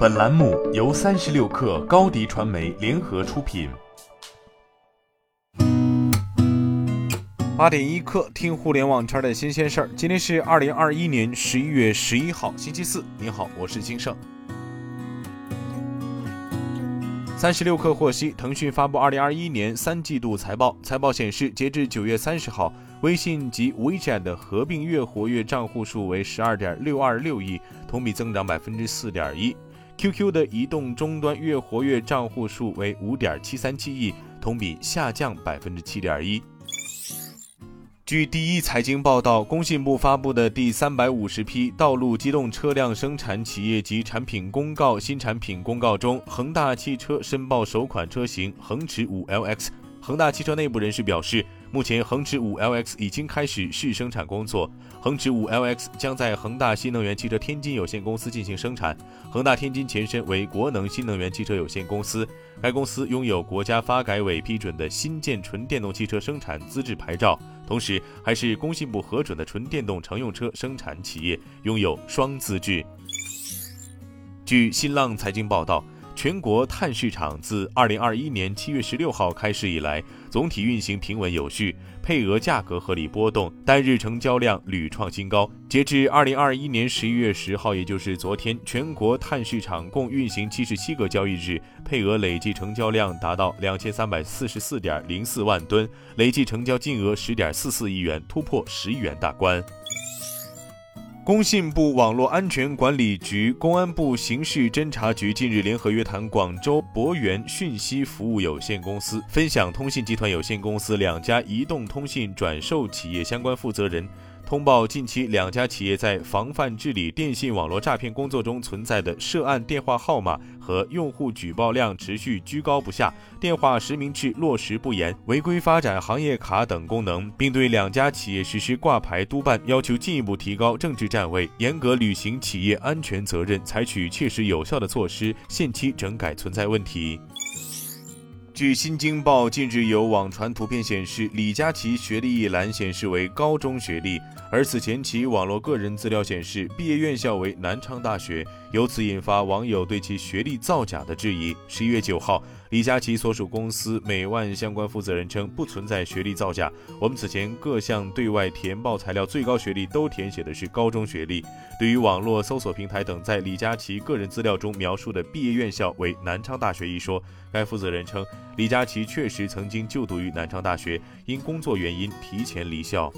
本栏目由三十六氪高低传媒联合出品。八点一刻，听互联网圈的新鲜事儿。今天是二零二一年十一月十一号，星期四。你好，我是金盛。三十六氪获悉，腾讯发布二零二一年三季度财报。财报显示，截至九月三十号，微信及 WeChat 的合并月活跃账户数为十二点六二六亿，同比增长百分之四点一。QQ 的移动终端月活跃账户数为五点七三七亿，同比下降百分之七点一。据第一财经报道，工信部发布的第三百五十批道路机动车辆生产企业及产品公告新产品公告中，恒大汽车申报首款车型恒驰五 LX。恒大汽车内部人士表示。目前，恒驰五 LX 已经开始试生产工作。恒驰五 LX 将在恒大新能源汽车天津有限公司进行生产。恒大天津前身为国能新能源汽车有限公司，该公司拥有国家发改委批准的新建纯电动汽车生产资质牌照，同时还是工信部核准的纯电动乘用车生产企业，拥有双资质。据新浪财经报道。全国碳市场自二零二一年七月十六号开始以来，总体运行平稳有序，配额价格合理波动，单日成交量屡创新高。截至二零二一年十一月十号，也就是昨天，全国碳市场共运行七十七个交易日，配额累计成交量达到两千三百四十四点零四万吨，累计成交金额十点四四亿元，突破十亿元大关。工信部网络安全管理局、公安部刑事侦查局近日联合约谈广州博源讯息服务有限公司、分享通信集团有限公司两家移动通信转售企业相关负责人。通报近期两家企业在防范治理电信网络诈骗工作中存在的涉案电话号码和用户举报量持续居高不下，电话实名制落实不严，违规发展行业卡等功能，并对两家企业实施挂牌督办，要求进一步提高政治站位，严格履行企业安全责任，采取切实有效的措施，限期整改存在问题。据《新京报》近日有网传图片显示，李佳琦学历一栏显示为高中学历，而此前其网络个人资料显示毕业院校为南昌大学，由此引发网友对其学历造假的质疑。十一月九号。李佳琦所属公司美万相关负责人称，不存在学历造假。我们此前各项对外填报材料，最高学历都填写的是高中学历。对于网络搜索平台等在李佳琦个人资料中描述的毕业院校为南昌大学一说，该负责人称，李佳琦确实曾经就读于南昌大学，因工作原因提前离校。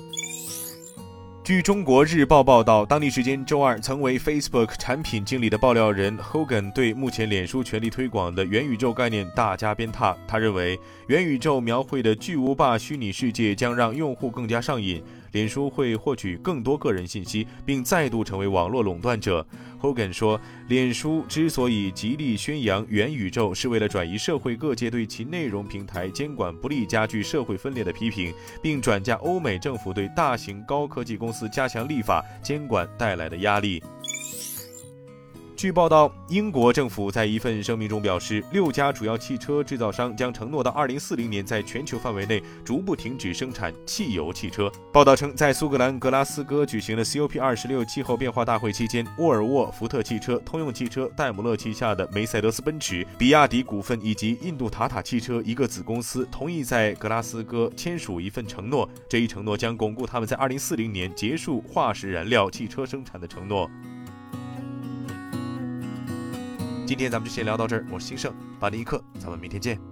据中国日报报道，当地时间周二，曾为 Facebook 产品经理的爆料人 Hogan 对目前脸书全力推广的元宇宙概念大加鞭挞。他认为，元宇宙描绘的巨无霸虚拟世界将让用户更加上瘾。脸书会获取更多个人信息，并再度成为网络垄断者。Hogan 说，脸书之所以极力宣扬元宇宙，是为了转移社会各界对其内容平台监管不力、加剧社会分裂的批评，并转嫁欧美政府对大型高科技公司加强立法监管带来的压力。据报道，英国政府在一份声明中表示，六家主要汽车制造商将承诺到2040年在全球范围内逐步停止生产汽油汽车。报道称，在苏格兰格拉斯哥举行的 COP26 气候变化大会期间，沃尔沃、福特汽车、通用汽车、戴姆勒旗下的梅赛德斯奔驰、比亚迪股份以及印度塔塔汽车一个子公司同意在格拉斯哥签署一份承诺。这一承诺将巩固他们在2040年结束化石燃料汽车生产的承诺。今天咱们就先聊到这儿，我是兴盛，八点一刻，咱们明天见。